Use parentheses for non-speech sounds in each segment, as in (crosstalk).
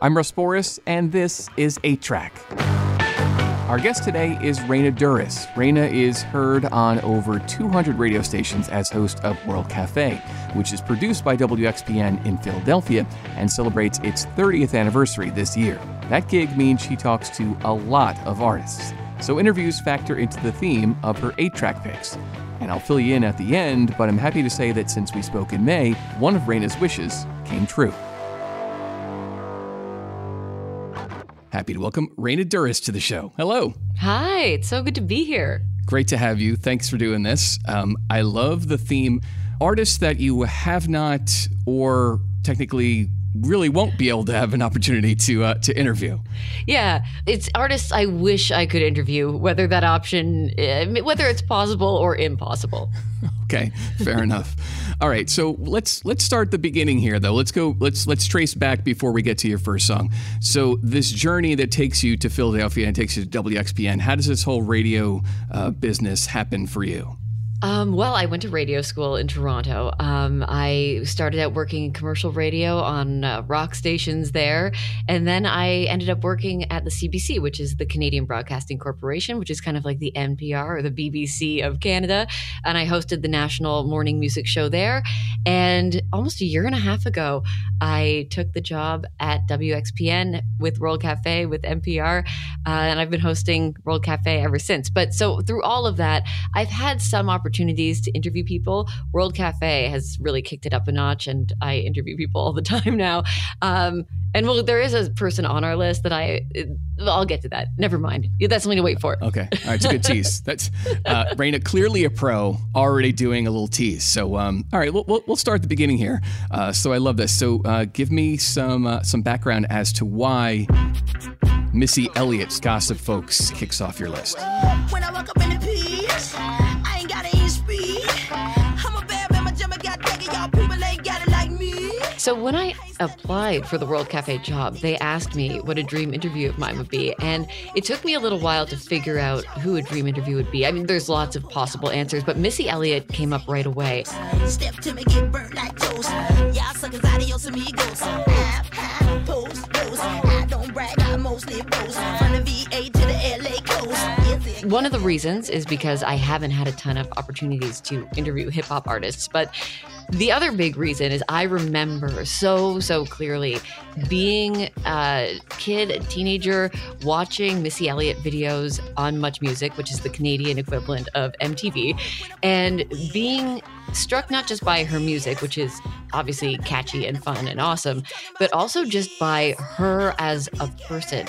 I'm Russ Borris, and this is 8 Track. Our guest today is Raina Douris. Raina is heard on over 200 radio stations as host of World Cafe, which is produced by WXPN in Philadelphia and celebrates its 30th anniversary this year. That gig means she talks to a lot of artists. So interviews factor into the theme of her 8 track picks. And I'll fill you in at the end, but I'm happy to say that since we spoke in May, one of Raina's wishes came true. Happy to welcome Raina Douris to the show. Hello. Hi, it's so good to be here. Great to have you. Thanks for doing this. Um, I love the theme artists that you have not or technically really won't be able to have an opportunity to uh, to interview. Yeah, it's artists I wish I could interview, whether that option, uh, whether it's possible or impossible. (laughs) okay, fair enough. All right, so let's let's start the beginning here, though. Let's go. Let's let's trace back before we get to your first song. So this journey that takes you to Philadelphia and takes you to WXPN. How does this whole radio uh, business happen for you? Um, well, I went to radio school in Toronto. Um, I started out working in commercial radio on uh, rock stations there. And then I ended up working at the CBC, which is the Canadian Broadcasting Corporation, which is kind of like the NPR or the BBC of Canada. And I hosted the national morning music show there. And almost a year and a half ago, I took the job at WXPN with World Cafe with NPR. Uh, and I've been hosting World Cafe ever since. But so through all of that, I've had some opportunities opportunities to interview people. World Cafe has really kicked it up a notch, and I interview people all the (laughs) time now. Um, and well, there is a person on our list that I, I'll get to that. Never mind. That's something to wait for. Okay. All right. It's a good tease. (laughs) That's uh, Raina, clearly a pro, already doing a little tease. So, um, all right, we'll, we'll start at the beginning here. Uh, so I love this. So uh, give me some uh, some background as to why Missy Elliott's Gossip Folks kicks off your list. So when I applied for the World Cafe job, they asked me what a dream interview of mine would be, and it took me a little while to figure out who a dream interview would be. I mean, there's lots of possible answers, but Missy Elliott came up right away. One of the reasons is because I haven't had a ton of opportunities to interview hip hop artists, but the other big reason is I remember so, so clearly being a kid, a teenager, watching Missy Elliott videos on Much Music, which is the Canadian equivalent of MTV, and being struck not just by her music, which is obviously catchy and fun and awesome, but also just by her as a person.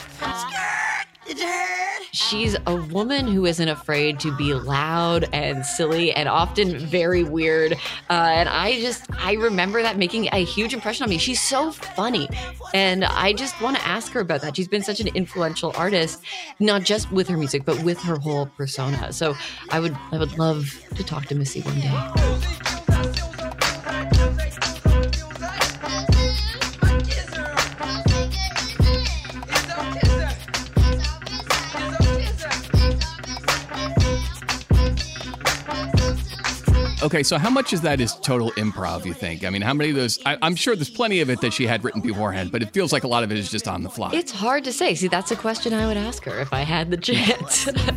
She's a woman who isn't afraid to be loud and silly and often very weird. Uh, and I just, I remember that making a huge impression on me. She's so funny. And I just want to ask her about that. She's been such an influential artist, not just with her music, but with her whole persona. So I would, I would love to talk to Missy one day. Okay, so how much of that is total improv, you think? I mean, how many of those? I, am sure there's plenty of it that she had written beforehand, but it feels like a lot of it is just on the fly. It's hard to say. See, that's a question I would ask her if I had the chance. Uh-huh.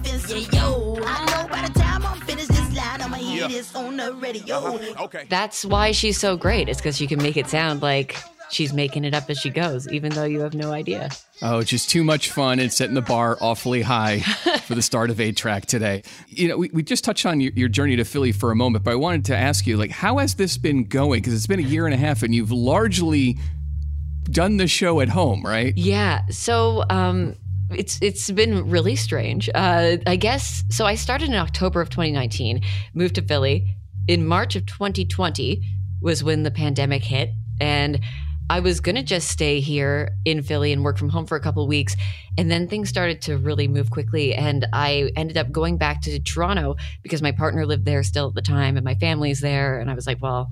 okay. That's why she's so great. It's because she can make it sound like she's making it up as she goes, even though you have no idea. Oh, it's just too much fun and setting the bar awfully high (laughs) for the start of 8 Track today. You know, we, we just touched on your, your, journey to Philly for a moment, but I wanted to ask you, like, how has this been going? Because it's been a year and a half and you've largely done the show at home, right? Yeah. So, um, it's it's been really strange. Uh, I guess so. I started in October of 2019, moved to Philly. In March of 2020 was when the pandemic hit, and I was going to just stay here in Philly and work from home for a couple weeks. And then things started to really move quickly. And I ended up going back to Toronto because my partner lived there still at the time and my family's there. And I was like, well,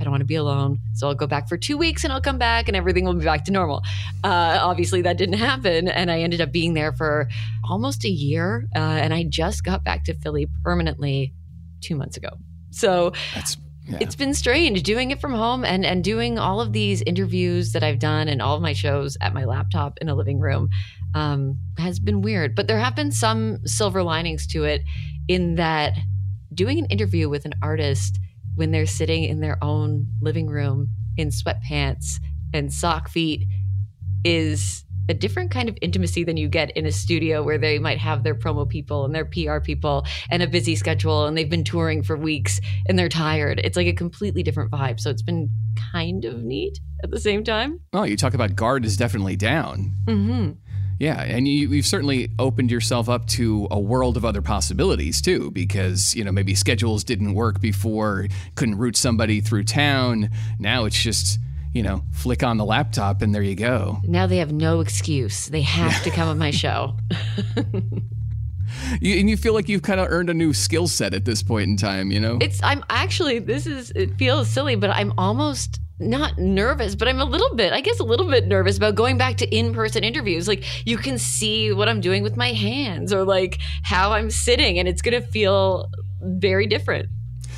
I don't want to be alone. So I'll go back for two weeks and I'll come back and everything will be back to normal. Uh, obviously, that didn't happen. And I ended up being there for almost a year. Uh, and I just got back to Philly permanently two months ago. So that's Yeah. It's been strange doing it from home and and doing all of these interviews that I've done and all of my shows at my laptop in a living room um, has been weird. But there have been some silver linings to it in that doing an interview with an artist when they're sitting in their own living room in sweatpants and sock feet is a different kind of intimacy than you get in a studio where they might have their promo people and their PR people and a busy schedule and they've been touring for weeks and they're tired. It's like a completely different vibe. So it's been kind of neat at the same time. Oh, you talk about guard is definitely down. Mm-hmm. Yeah, and you, have certainly opened yourself up to a world of other possibilities too, because you know maybe schedules didn't work before, couldn't route somebody through town. Now it's just you know flick on the laptop and there you go. Now they have no excuse; they have yeah. to come on my (laughs) show. You, and you feel like you've kind of earned a new skill set at this point in time, you know? It's I'm actually this is it feels silly, but I'm almost not nervous, but I'm a little bit, I guess, a little bit nervous about going back to in person interviews. Like, you can see what I'm doing with my hands or like how I'm sitting, and it's going to feel very different.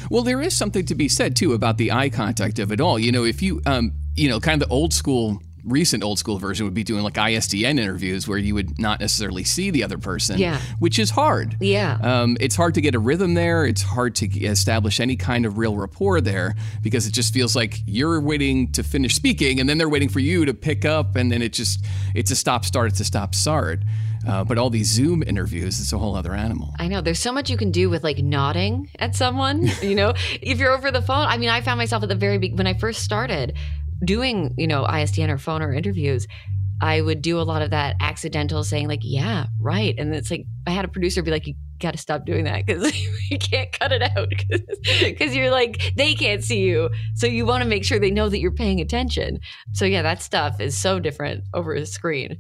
Well, there is something to be said too about the eye contact of it all. You know, if you, um, you know, kind of the old school recent old school version would be doing like ISDN interviews where you would not necessarily see the other person, yeah. which is hard. Yeah. Um, it's hard to get a rhythm there. It's hard to establish any kind of real rapport there because it just feels like you're waiting to finish speaking and then they're waiting for you to pick up and then it just, it's a stop start, it's a stop start. Uh, but all these Zoom interviews, it's a whole other animal. I know. There's so much you can do with like nodding at someone. (laughs) you know, if you're over the phone. I mean, I found myself at the very beginning when I first started doing, you know, ISDN or phone or interviews, I would do a lot of that accidental saying like, yeah, right. And it's like, I had a producer be like, you got to stop doing that because you (laughs) can't cut it out because (laughs) you're like, they can't see you. So you want to make sure they know that you're paying attention. So yeah, that stuff is so different over a screen.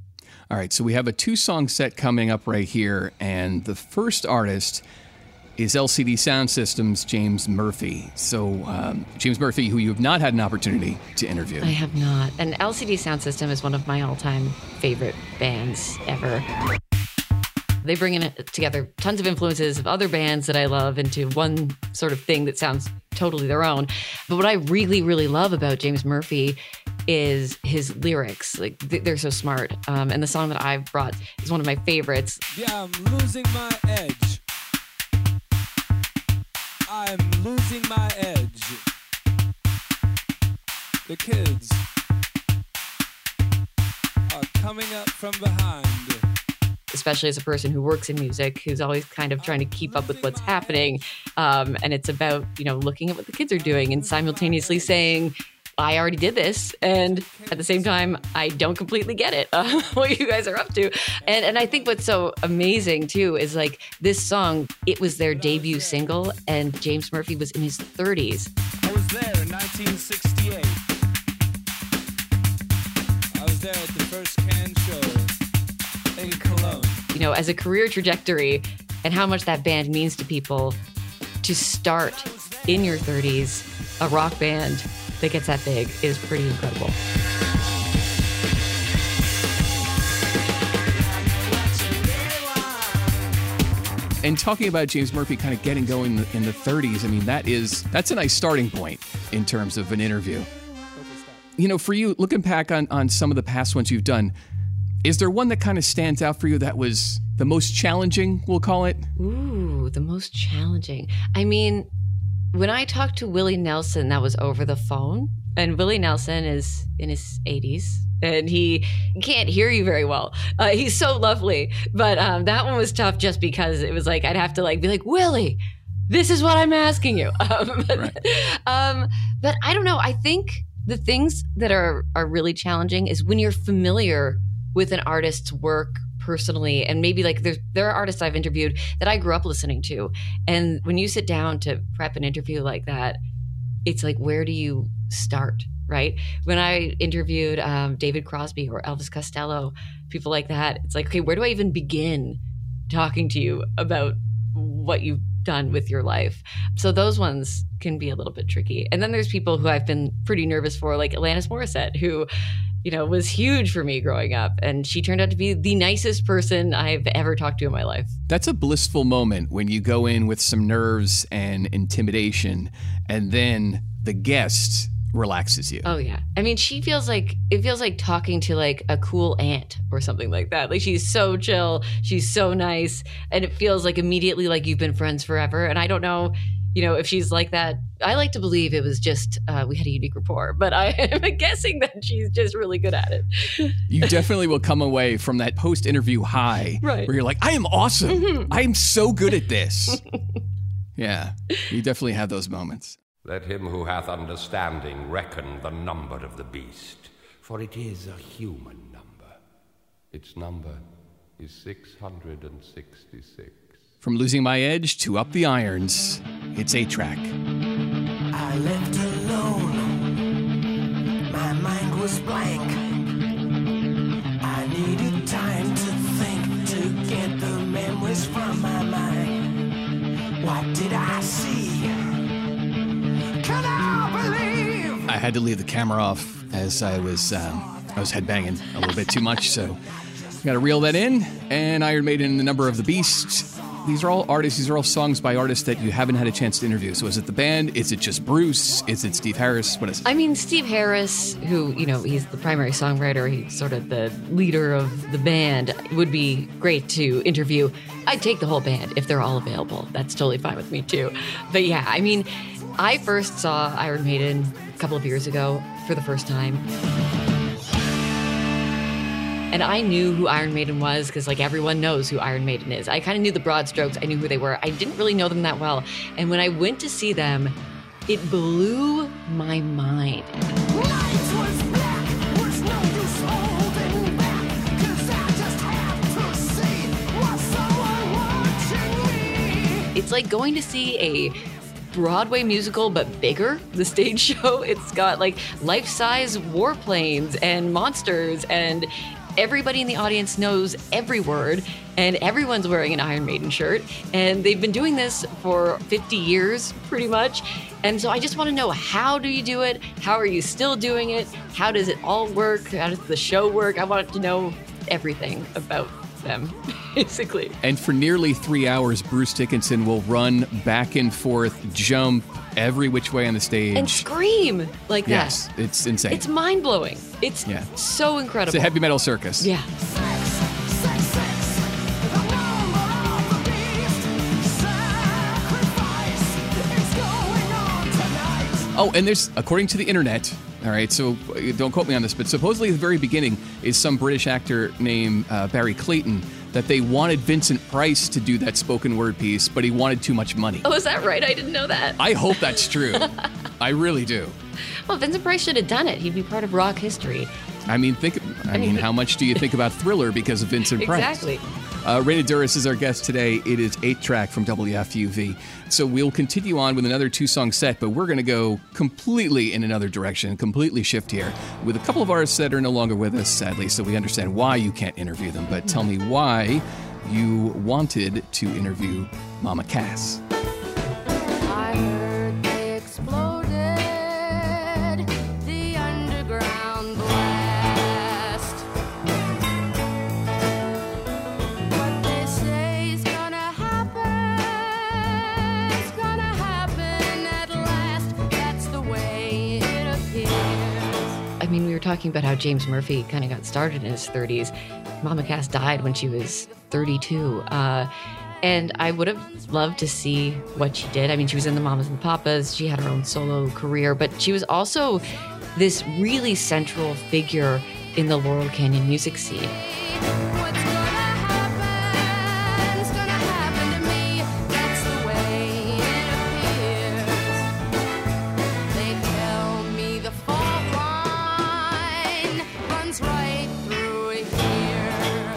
All right. So we have a two song set coming up right here. And the first artist is LCD Soundsystem's James Murphy. So, um, James Murphy, who you have not had an opportunity to interview. I have not. And LCD Soundsystem is one of my all time favorite bands ever. They bring in together tons of influences of other bands that I love into one sort of thing that sounds totally their own. But what I really, really love about James Murphy is his lyrics. Like they're so smart. Um, and the song that I've brought is one of my favorites. Yeah, I'm losing my edge. I'm losing my edge. The kids are coming up from behind. Especially as a person who works in music, who's always kind of trying to keep up with what's happening. Um, and it's about, you know, looking at what the kids are doing and simultaneously saying, I already did this, and at the same time, I don't completely get it uh, (laughs) what you guys are up to. And and I think what's so amazing too is like this song. It was their debut single, and James Murphy was in his 30s. I was there in 1968. I was there at the first Can show in Cologne. You know, as a career trajectory, and how much that band means to people, to start in your 30s, a rock band that gets that big is pretty incredible. And talking about James Murphy kind of getting going in the 30s, I mean that is that's a nice starting point in terms of an interview. You know, for you looking back on on some of the past ones you've done, is there one that kind of stands out for you that was the most challenging, we'll call it? Ooh, the most challenging. I mean, when I talked to Willie Nelson, that was over the phone. And Willie Nelson is in his 80s and he can't hear you very well. Uh, he's so lovely. But um, that one was tough just because it was like, I'd have to like be like, Willie, this is what I'm asking you. Um, (laughs) but, right. um, but I don't know. I think the things that are, are really challenging is when you're familiar with an artist's work personally and maybe like there there are artists I've interviewed that I grew up listening to and when you sit down to prep an interview like that it's like where do you start right? When I interviewed um, David Crosby or Elvis Costello people like that it's like okay where do I even begin talking to you about what you've done with your life? So those ones can be a little bit tricky. And then there's people who I've been pretty nervous for like Alanis Morissette who you know, was huge for me growing up. And she turned out to be the nicest person I've ever talked to in my life. That's a blissful moment when you go in with some nerves and intimidation, and then the guest relaxes you. Oh yeah. I mean, she feels like it feels like talking to like a cool aunt or something like that. Like she's so chill, she's so nice, and it feels like immediately like you've been friends forever. And I don't know, you know, if she's like that. I like to believe it was just uh, we had a unique rapport, but I (laughs) am guessing that she's just really good at it. (laughs) You definitely will come away from that post interview high Right. where you're like, I am awesome. I am so good at this. (laughs) yeah, you definitely have those moments. Let him who hath understanding reckon the number of the beast, for it is a human number. Its number is 666. From losing my edge to up the irons, it's 8 Track. I left alone. My mind was blank. I needed time to think to get the memories from my mind. What did I see? Can I believe? I had to leave the camera off as I was um, I was headbanging a little bit too much, so got to reel that in. And Iron Maiden, The Number of the Beast. These are all artists. These are all songs by artists that you haven't had a chance to interview. So is it the band? Is it just Bruce? Is it Steve Harris? What is it? I mean, Steve Harris, who, you know, he's the primary songwriter, he's sort of the leader of the band, It would be great to interview. I'd take the whole band if they're all available. That's totally fine with me, too. But yeah, I mean, I first saw Iron Maiden a couple of years ago for the first time. And I knew who Iron Maiden was because, like, everyone knows who Iron Maiden is. I kind of knew the broad strokes. I knew who they were. I didn't really know them that well. And when I went to see them, it blew my mind. Night was black. Was no use holding back. 'Cause I just have to see was someone watching me. It's like going to see a Broadway musical, but bigger. The stage (laughs) show, it's got like life size warplanes and monsters, and everybody in the audience knows every word, and everyone's wearing an Iron Maiden shirt. And they've been doing this for 50 years, pretty much. And so I just want to know how do you do it? How are you still doing it? How does it all work? How does the show work? I want to know everything about them, (laughs) basically. And for nearly three hours, Bruce Dickinson will run back and forth, jump every which way on the stage. And scream like that. yes, it's insane. It's mind blowing. It's Yeah. so incredible. It's a heavy metal circus. yeah. Sex, sex, sex. The number of the beast. Sacrifice is going on tonight. Oh, and there's, according to the internet, all right, so uh, don't quote me on this, but supposedly at the very beginning is some British actor named uh, Barry Clayton that they wanted Vincent Price to do that spoken word piece, but he wanted too much money. Oh, is that right? I didn't know that. I hope that's true. (laughs) I really do. Well, Vincent Price should have done it. He'd be part of rock history. I mean, think. I mean, how much do you think about Thriller because of Vincent Price? Exactly. Uh, Raina Douris is our guest today. It is eight track from WFUV. So we'll continue on with another two song set, but we're going to go completely in another direction, completely shift here with a couple of artists that are no longer with us, sadly. So we understand why you can't interview them. But tell me why you wanted to interview Mama Cass. Talking about how James Murphy kind of got started in his 30s. Mama Cass died when she was 32. Uh, and I would have loved to see what she did. I mean, she was in the Mamas and the Papas, she had her own solo career, but she was also this really central figure in the Laurel Canyon music scene.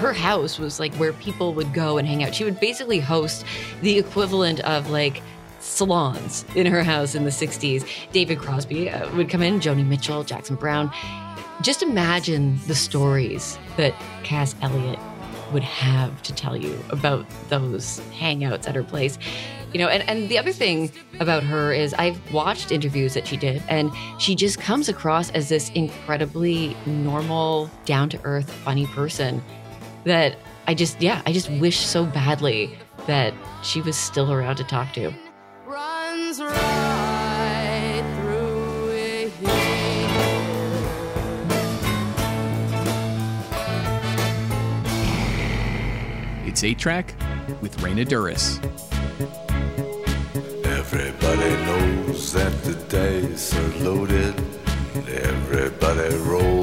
Her house was like where people would go and hang out. She would basically host the equivalent of like salons in her house in the 60s. David Crosby uh, would come in, Joni Mitchell, Jackson Browne. Just imagine the stories that Cass Elliot would have to tell you about those hangouts at her place. You know, and, and the other thing about her is I've watched interviews that she did, and she just comes across as this incredibly normal, down to earth, funny person that I just, yeah, I just wish so badly that she was still around to talk to. runs right through here. It's 8 track with Raina Douris. Everybody knows that the dice are loaded. Everybody rolls with their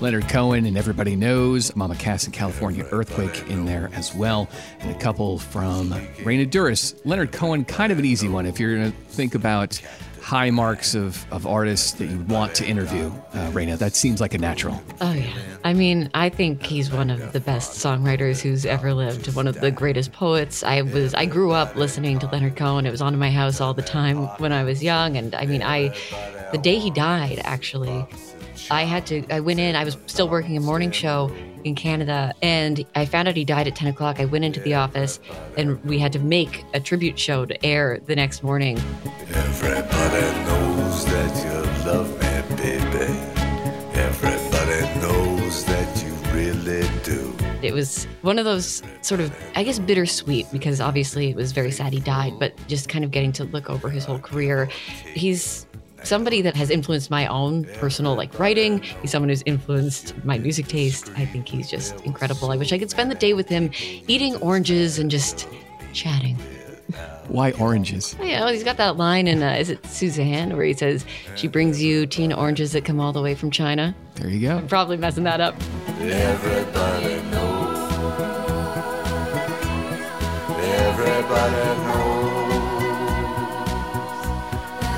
Leonard Cohen and everybody knows Mama Cass and California Earthquake in there as well. And a couple from Raina Douris. Leonard Cohen, kind of an easy one if you're going to think about high marks of, of artists that you want to interview. Uh, Raina, that seems like a natural. Oh yeah. I mean, I think he's one of the best songwriters who's ever lived. One of the greatest poets. I was I grew up listening to Leonard Cohen. It was on in my house all the time when I was young and I mean, I the day he died actually, I had to I went in, I was still working a morning show in Canada and I found out he died at 10 o'clock. I went into the office and we had to make a tribute show to air the next morning. Everybody knows that you love me, baby. Everybody knows that you really do. It was one of those sort of, I guess, bittersweet because obviously it was very sad he died, but just kind of getting to look over his whole career. He's somebody that has influenced my own personal like writing. He's someone who's influenced my music taste. I think he's just incredible. I wish I could spend the day with him eating oranges and just chatting. Why oranges? You know, he's got that line in, uh, is it Suzanne, where he says, she brings you teen oranges that come all the way from China. There you go. Probably messing that up. Everybody knows. Everybody knows.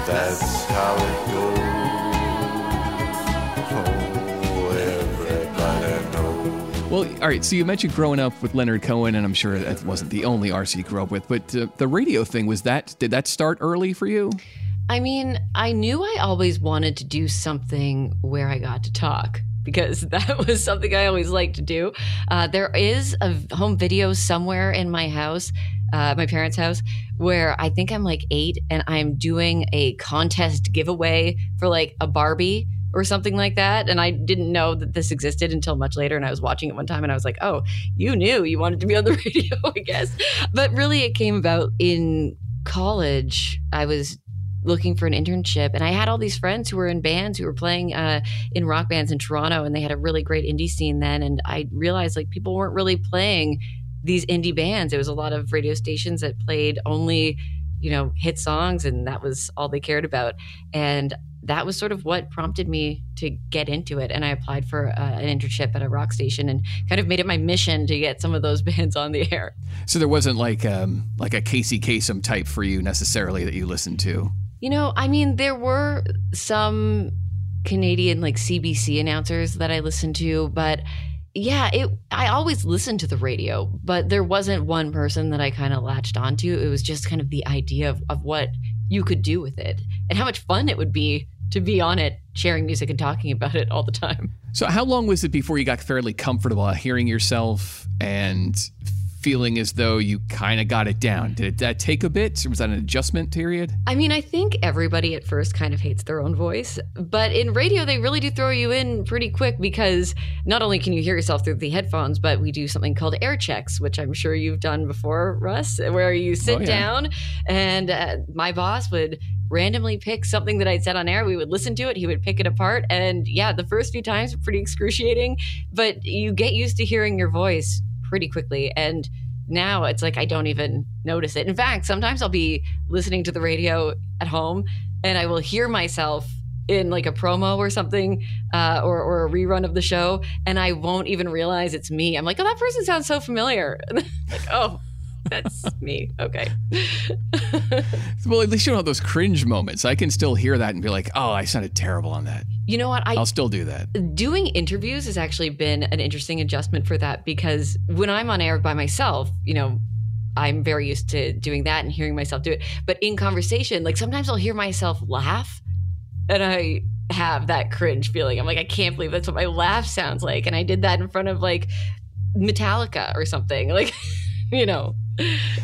That's how it goes. Oh, everybody knows. Well, all right. So you mentioned growing up with Leonard Cohen, and I'm sure that wasn't the only RC you grew up with, but uh, the radio thing was that did that start early for you? I mean, I knew I always wanted to do something where I got to talk because (laughs) that was something I always liked to do. Uh, there is a home video somewhere in my house, uh, my parents' house, where I think I'm like eight and I'm doing a contest giveaway for like a Barbie or something like that. And I didn't know that this existed until much later. And I was watching it one time and I was like, oh, you knew you wanted to be on the (laughs) radio, I guess. But really, it came about in college. I was looking for an internship and i had all these friends who were in bands who were playing uh, in rock bands in toronto and they had a really great indie scene then and i realized like people weren't really playing these indie bands. It was a lot of radio stations that played only you know hit songs and that was all they cared about. And that was sort of what prompted me to get into it and i applied for uh, an internship at a rock station and kind of made it my mission to get some of those (laughs) bands on the air. So there wasn't like um, like a Casey Kasem type for you necessarily that you listened to. You know, I mean, there were some Canadian like CBC announcers that I listened to, but yeah, it I always listened to the radio, but there wasn't one person that I kind of latched onto. It was just kind of the idea of, of what you could do with it and how much fun it would be to be on it, sharing music and talking about it all the time. So how long was it before you got fairly comfortable uh, hearing yourself and feeling as though you kind of got it down? Did that take a bit? Was that an adjustment period? I mean, I think everybody at first kind of hates their own voice, but in radio, they really do throw you in pretty quick because not only can you hear yourself through the headphones, but we do something called air checks, which I'm sure you've done before, Russ, where you sit Oh, yeah. down and uh, my boss would randomly pick something that I'd said on air. We would listen to it, he would pick it apart. And yeah, the first few times were pretty excruciating, but you get used to hearing your voice pretty quickly. And now it's like I don't even notice it. In fact, sometimes I'll be listening to the radio at home and I will hear myself in like a promo or something uh, or, or a rerun of the show and I won't even realize it's me. I'm like, oh, that person sounds so familiar. (laughs) like, oh, That's me. Okay. (laughs) Well, at least you don't have those cringe moments. I can still hear that and be like, oh, I sounded terrible on that. You know what? I I'll still do that. doing interviews has actually been an interesting adjustment for that because when I'm on air by myself, you know, I'm very used to doing that and hearing myself do it. But in conversation, like sometimes I'll hear myself laugh and I have that cringe feeling. I'm like, I can't believe that's what my laugh sounds like. And I did that in front of like Metallica or something. Like, (laughs) you know.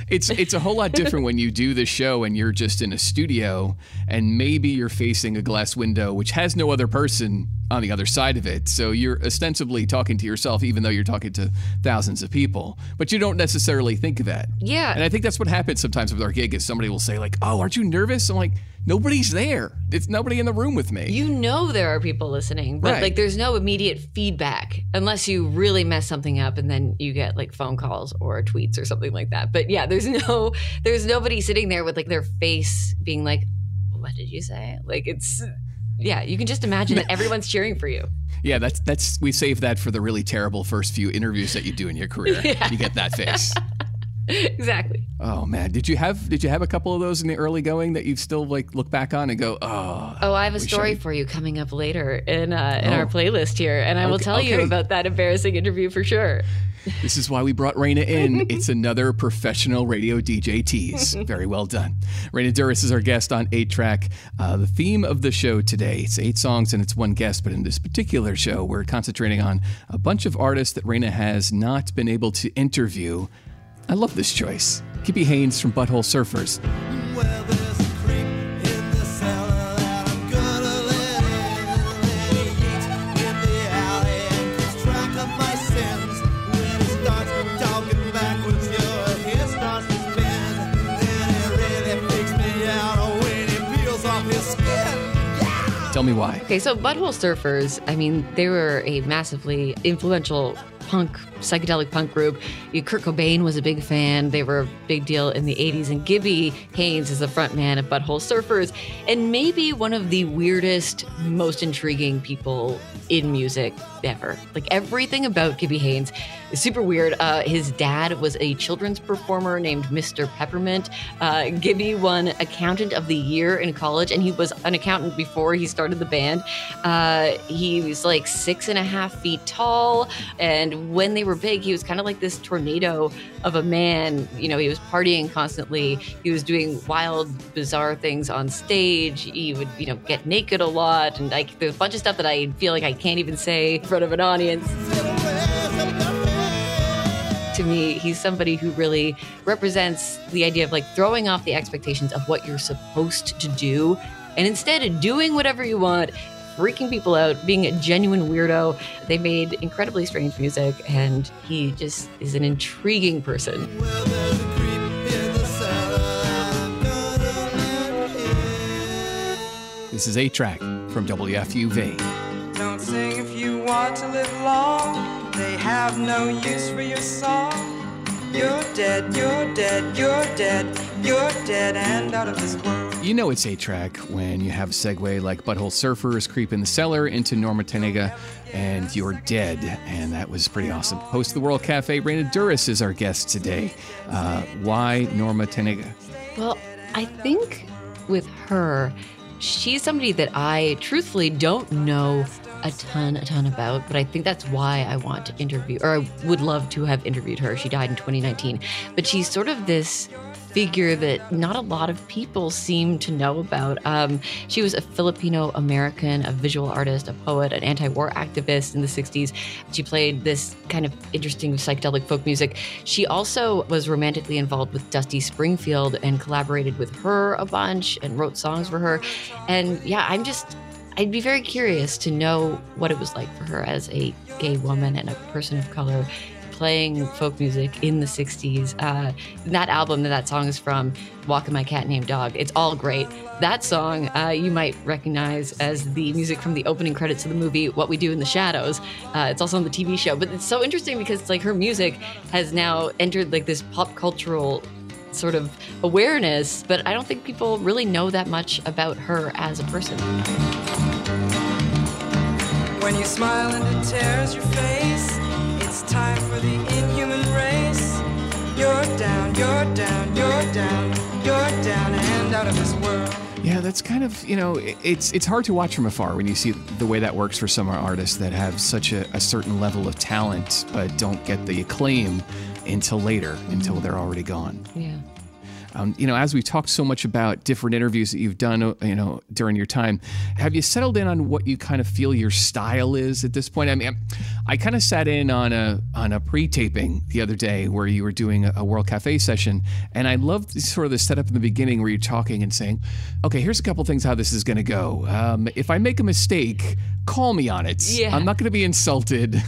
It's it's a whole lot different when you do the show and you're just in a studio and maybe you're facing a glass window which has no other person on the other side of it. So you're ostensibly talking to yourself even though you're talking to thousands of people. But you don't necessarily think of that. Yeah. And I think that's what happens sometimes with our gig is somebody will say like, "Oh, aren't you nervous?" I'm like, "Nobody's there. It's nobody in the room with me." you know there are people listening, but Right. like there's no immediate feedback unless you really mess something up and then you get like phone calls or tweets or something like that. But yeah, there's (laughs) no there's nobody sitting there with like their face being like, What did you say? Like it's yeah, you can just imagine that everyone's cheering for you. (laughs) Yeah, that's that's we save that for the really terrible first few interviews that you do in your career. (laughs) You get that face. (laughs) exactly. Oh man, did you have did you have a couple of those in the early going that you still like look back on and go, oh, Oh, I have a story I- for you coming up later in uh, in Oh. our playlist here, and I will Okay- tell you about that embarrassing interview for sure. this is why we brought Raina in. (laughs) It's another professional radio DJ tease. (laughs) Very well done. Raina Douris is our guest on eight track. Uh, the theme of the show today it's eight songs and it's one guest, but in this particular show, we're concentrating on a bunch of artists that Raina has not been able to interview. I love this choice. Gibby Haynes from Butthole Surfers. Well, there's a creep in the cellar that I'm gonna let in. And he eats in the alley and keeps track of my sins. When he starts talking backwards, your hair starts to spin. Then it really freaks me out when he peels off his skin. Tell me why. Okay, so Butthole Surfers, I mean, they were a massively influential punk, psychedelic punk group. Kurt Cobain was a big fan. They were a big deal in the 80s. And Gibby Haynes is the front man of Butthole Surfers and maybe one of the weirdest, most intriguing people in music ever. Like everything about Gibby Haynes super weird. Uh, his dad was a children's performer named Mr. Peppermint. Uh, Gibby won Accountant of the Year in college, and he was an accountant before he started the band. Uh, he was like six and a half feet tall, and when they were big, he was kind of like this tornado of a man. You know, he was partying constantly. He was doing wild, bizarre things on stage. He would, you know, get naked a lot, and like there's a bunch of stuff that I feel like I can't even say in front of an audience to me, he's somebody who really represents the idea of like throwing off the expectations of what you're supposed to do and instead of doing whatever you want, freaking people out, being a genuine weirdo. They made incredibly strange music, and he just is an intriguing person. Well, there's a creep in the cellar that I'm gonna let in. This is 8 Track from WFUV. Don't sing if you want to live long. They have no use for your song. You're dead, you're dead, you're dead, you're dead and out of this world. You know it's 8 Track when you have a segue like Butthole Surfers creep in the cellar into Norma Tenega and you're dead. And that was pretty awesome. Host of the World Cafe, Raina Douris is our guest today. Uh, why Norma Tenega? Well, I think with her, she's somebody that I truthfully don't know a ton, a ton about, but I think that's why I want to interview, or I would love to have interviewed her. She died in 2019, but she's sort of this figure that not a lot of people seem to know about. Um, she was a Filipino American, a visual artist, a poet, an anti war activist in the 60s. She played this kind of interesting psychedelic folk music. She also was romantically involved with Dusty Springfield and collaborated with her a bunch and wrote songs for her. And yeah, I'm just. I'd be very curious to know what it was like for her as a gay woman and a person of color playing folk music in the 60s. Uh, that album that that song is from, Walking My Cat Named Dog, it's all great. That song uh, you might recognize as the music from the opening credits of the movie What We Do in the Shadows. Uh, it's also on the TV show, but it's so interesting because it's like her music has now entered like this pop cultural sort of awareness, but I don't think people really know that much about her as a person. When you smile and it tears your face, it's time for the inhuman race. You're down, you're down, you're down, you're down and out of this world. Yeah, that's kind of you know it's it's hard to watch from afar when you see the way that works for some artists that have such a, a certain level of talent but don't get the acclaim until later, until they're already gone. Yeah. Um, you know, as we've talked so much about different interviews that you've done, uh, you know, during your time, have you settled in on what you kind of feel your style is at this point? I mean, I kind of sat in on a on a pre-taping the other day where you were doing a, a World Cafe session, and I loved sort of the setup in the beginning where you're talking and saying, "Okay, here's a couple things how this is going to go. Um, if I make a mistake, call me on it. Yeah. I'm not going to be insulted."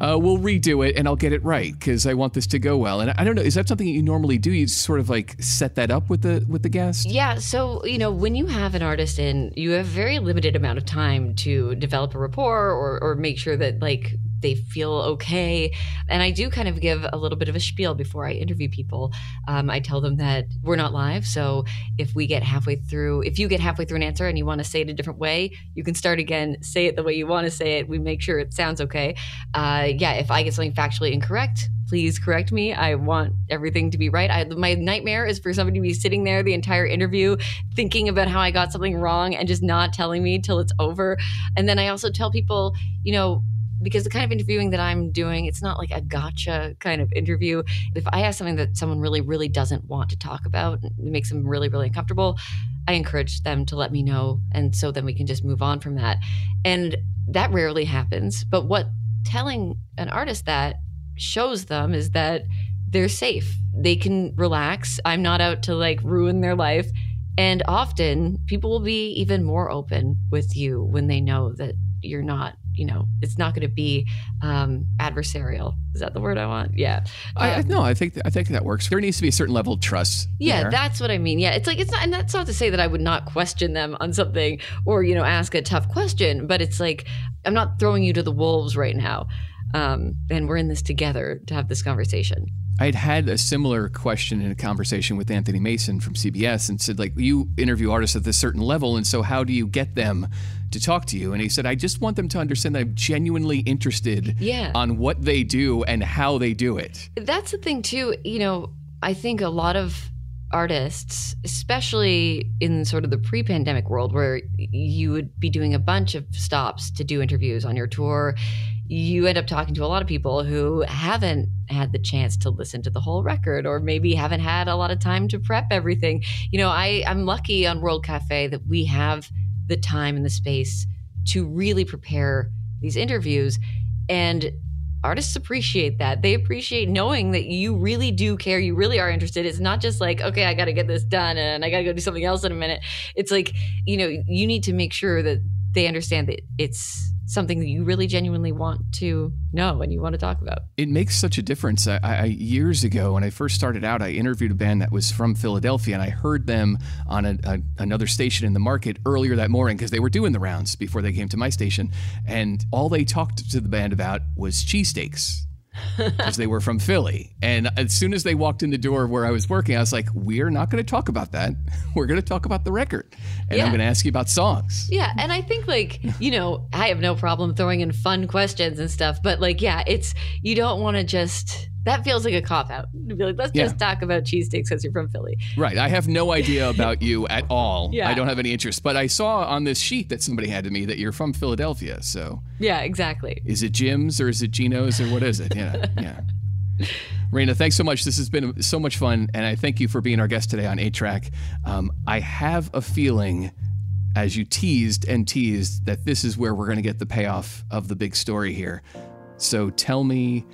Uh, we'll redo it and I'll get it right because I want this to go well. And I don't know, is that something that you normally do? You sort of like set that up with the with the guest? Yeah, so you know, when you have an artist in, you have very limited amount of time to develop a rapport or or make sure that like they feel okay. And I do kind of give a little bit of a spiel before I interview people. Um, I tell them that we're not live, so if we get halfway through, if you get halfway through an answer and you want to say it a different way, you can start again, say it the way you want to say it. We make sure it sounds okay. Uh, yeah, if I get something factually incorrect, please correct me. I want everything to be right. I, my nightmare is for somebody to be sitting there the entire interview thinking about how I got something wrong and just not telling me till it's over. And then I also tell people, you know, because the kind of interviewing that I'm doing, it's not like a gotcha kind of interview. If I ask something that someone really, really doesn't want to talk about, it makes them really, really uncomfortable, I encourage them to let me know. And so then we can just move on from that. And that rarely happens. But what telling an artist that shows them is that they're safe. They can relax. I'm not out to like ruin their life. And often people will be even more open with you when they know that you're not, you know, it's not going to be um, adversarial. Is that the word I want? Yeah. I, I Um, no, I think I think that works. There needs to be a certain level of trust. yeah, there. that's what I mean. Yeah, it's like it's not, and that's not to say that I would not question them on something or you know ask a tough question, but it's like I'm not throwing you to the wolves right now, um, and we're in this together to have this conversation. I'd had a similar question in a conversation with Anthony Mason from CBS and said, like, you interview artists at this certain level, and so how do you get them to talk to you? And he said, I just want them to understand that I'm genuinely interested Yeah. on what they do and how they do it. That's the thing too. You know, I think a lot of artists, especially in sort of the pre-pandemic world, where you would be doing a bunch of stops to do interviews on your tour, you end up talking to a lot of people who haven't had the chance to listen to the whole record or maybe haven't had a lot of time to prep everything. You know, I, I'm lucky on World Cafe that we have the time and the space to really prepare these interviews. And artists appreciate that. They appreciate knowing that you really do care. You really are interested. It's not just like, okay, I got to get this done and I got to go do something else in a minute. It's like, you know, you need to make sure that they understand that it's something that you really genuinely want to know and you want to talk about. It makes such a difference. I, I, years ago, when I first started out, I interviewed a band that was from Philadelphia, and I heard them on a, a, another station in the market earlier that morning because they were doing the rounds before they came to my station, and all they talked to the band about was cheesesteaks. Because they were from Philly. And as soon as they walked in the door where I was working, I was like, we're not going to talk about that. (laughs) We're going to talk about the record. And I'm going to ask you about songs. Yeah, and I think like you know I have no problem throwing in fun questions and stuff, but like yeah, it's you don't want to just that feels like a cop out. Like, let's Yeah. just talk about cheesesteaks because you're from Philly. Right. I have no idea about you (laughs) at all. Yeah. I don't have any interest. But I saw on this sheet that somebody had to me that you're from Philadelphia. So Yeah, exactly. is it Jim's or is it Geno's or what is it? Yeah. (laughs) Yeah. Raina, thanks so much. This has been so much fun. And I thank you for being our guest today on 8 Track. Um, I have a feeling, as you teased and teased, that this is where we're going to get the payoff of the big story here. So tell me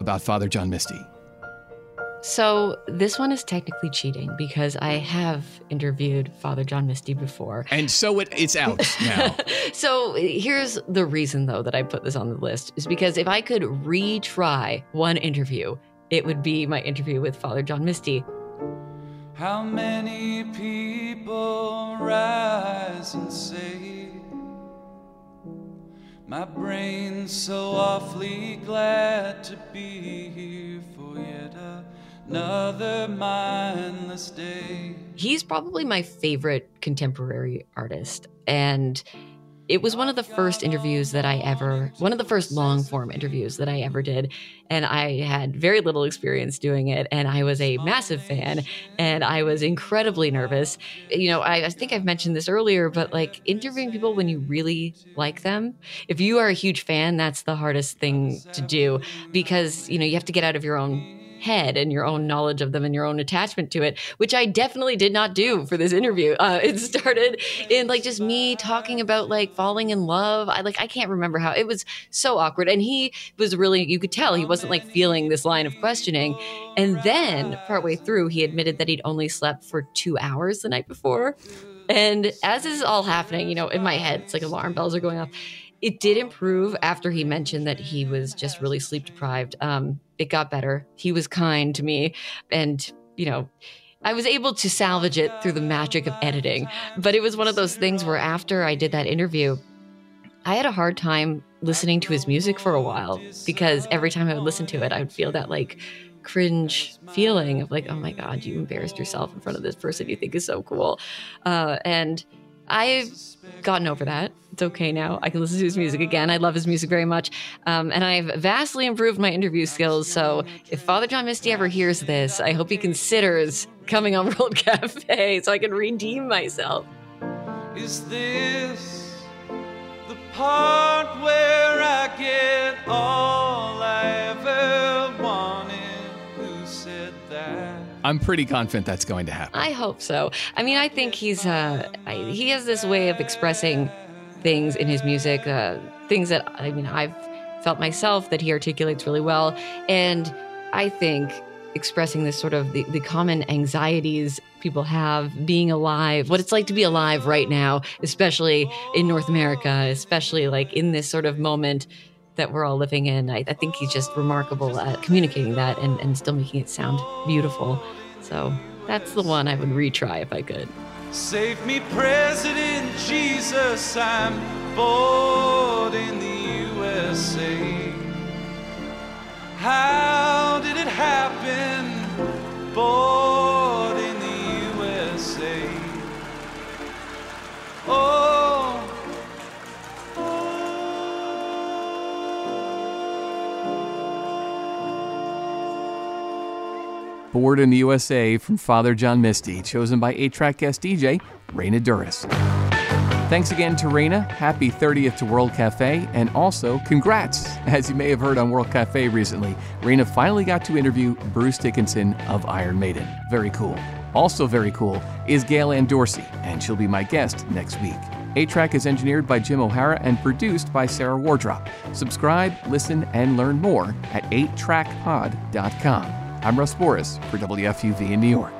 about Father John Misty. So this one is technically cheating because I have interviewed Father John Misty before. And so it, it's out (laughs) now. So here's the reason though that I put this on the list is because if I could retry one interview, it would be my interview with Father John Misty. How many people rise and say, My brain's so awfully glad to be here for yet another mindless day. He's probably my favorite contemporary artist. And it was one of the first interviews that I ever, one of the first long form interviews that I ever did. And I had very little experience doing it. And I was a massive fan and I was incredibly nervous. You know, I, I think I've mentioned this earlier, but like interviewing people when you really like them, if you are a huge fan, that's the hardest thing to do because, you know, you have to get out of your own head and your own knowledge of them and your own attachment to it, which I definitely did not do for this interview. Uh, (laughs) it started in like just me talking about like falling in love. I like I can't remember how it was so awkward, and he was really you could tell he wasn't like feeling this line of questioning. And then partway through, he admitted that he'd only slept for two hours the night before. And as this is all happening, you know, in my head, it's like alarm bells are going off. It did improve after he mentioned that he was just really sleep deprived. Um, it got better. He was kind to me, and you know, I was able to salvage it through the magic of editing. But it was one of those things where after I did that interview, I had a hard time listening to his music for a while because every time I would listen to it, I would feel that like cringe feeling of like, oh my God, you embarrassed yourself in front of this person you think is so cool. Uh, and I've gotten over that. It's okay now. I can listen to his music again. I love his music very much. Um, and I've vastly improved my interview skills. So if Father John Misty ever hears this, I hope he considers coming on (laughs) World Cafe so I can redeem myself. Is this the part where I get all I'm pretty confident that's going to happen. I hope so. I mean, I think he's uh, I, he has this way of expressing things in his music, uh, things that I mean I've felt myself that he articulates really well, and I think expressing this sort of the, the common anxieties people have being alive what it's like to be alive right now especially in north america especially like in this sort of moment that we're all living in i, I think he's just remarkable at communicating that and, and still making it sound beautiful so that's the one i would retry if i could Save me, President Jesus. I'm bored in the USA. How did it happen? Bored Bored in the USA from Father John Misty, chosen by 8 track guest DJ Raina Douris. Thanks again to Raina. Happy 30th to World Cafe, and also congrats. As you may have heard on World Cafe recently, Raina finally got to interview Bruce Dickinson of Iron Maiden. Very cool. Also, very cool is Gail Ann Dorsey, and she'll be my guest next week. 8 Track is engineered by Jim O'Hara and produced by Sarah Wardrop. Subscribe, listen, and learn more at 8trackpod.com. I'm Russ Borris for WFUV in New York.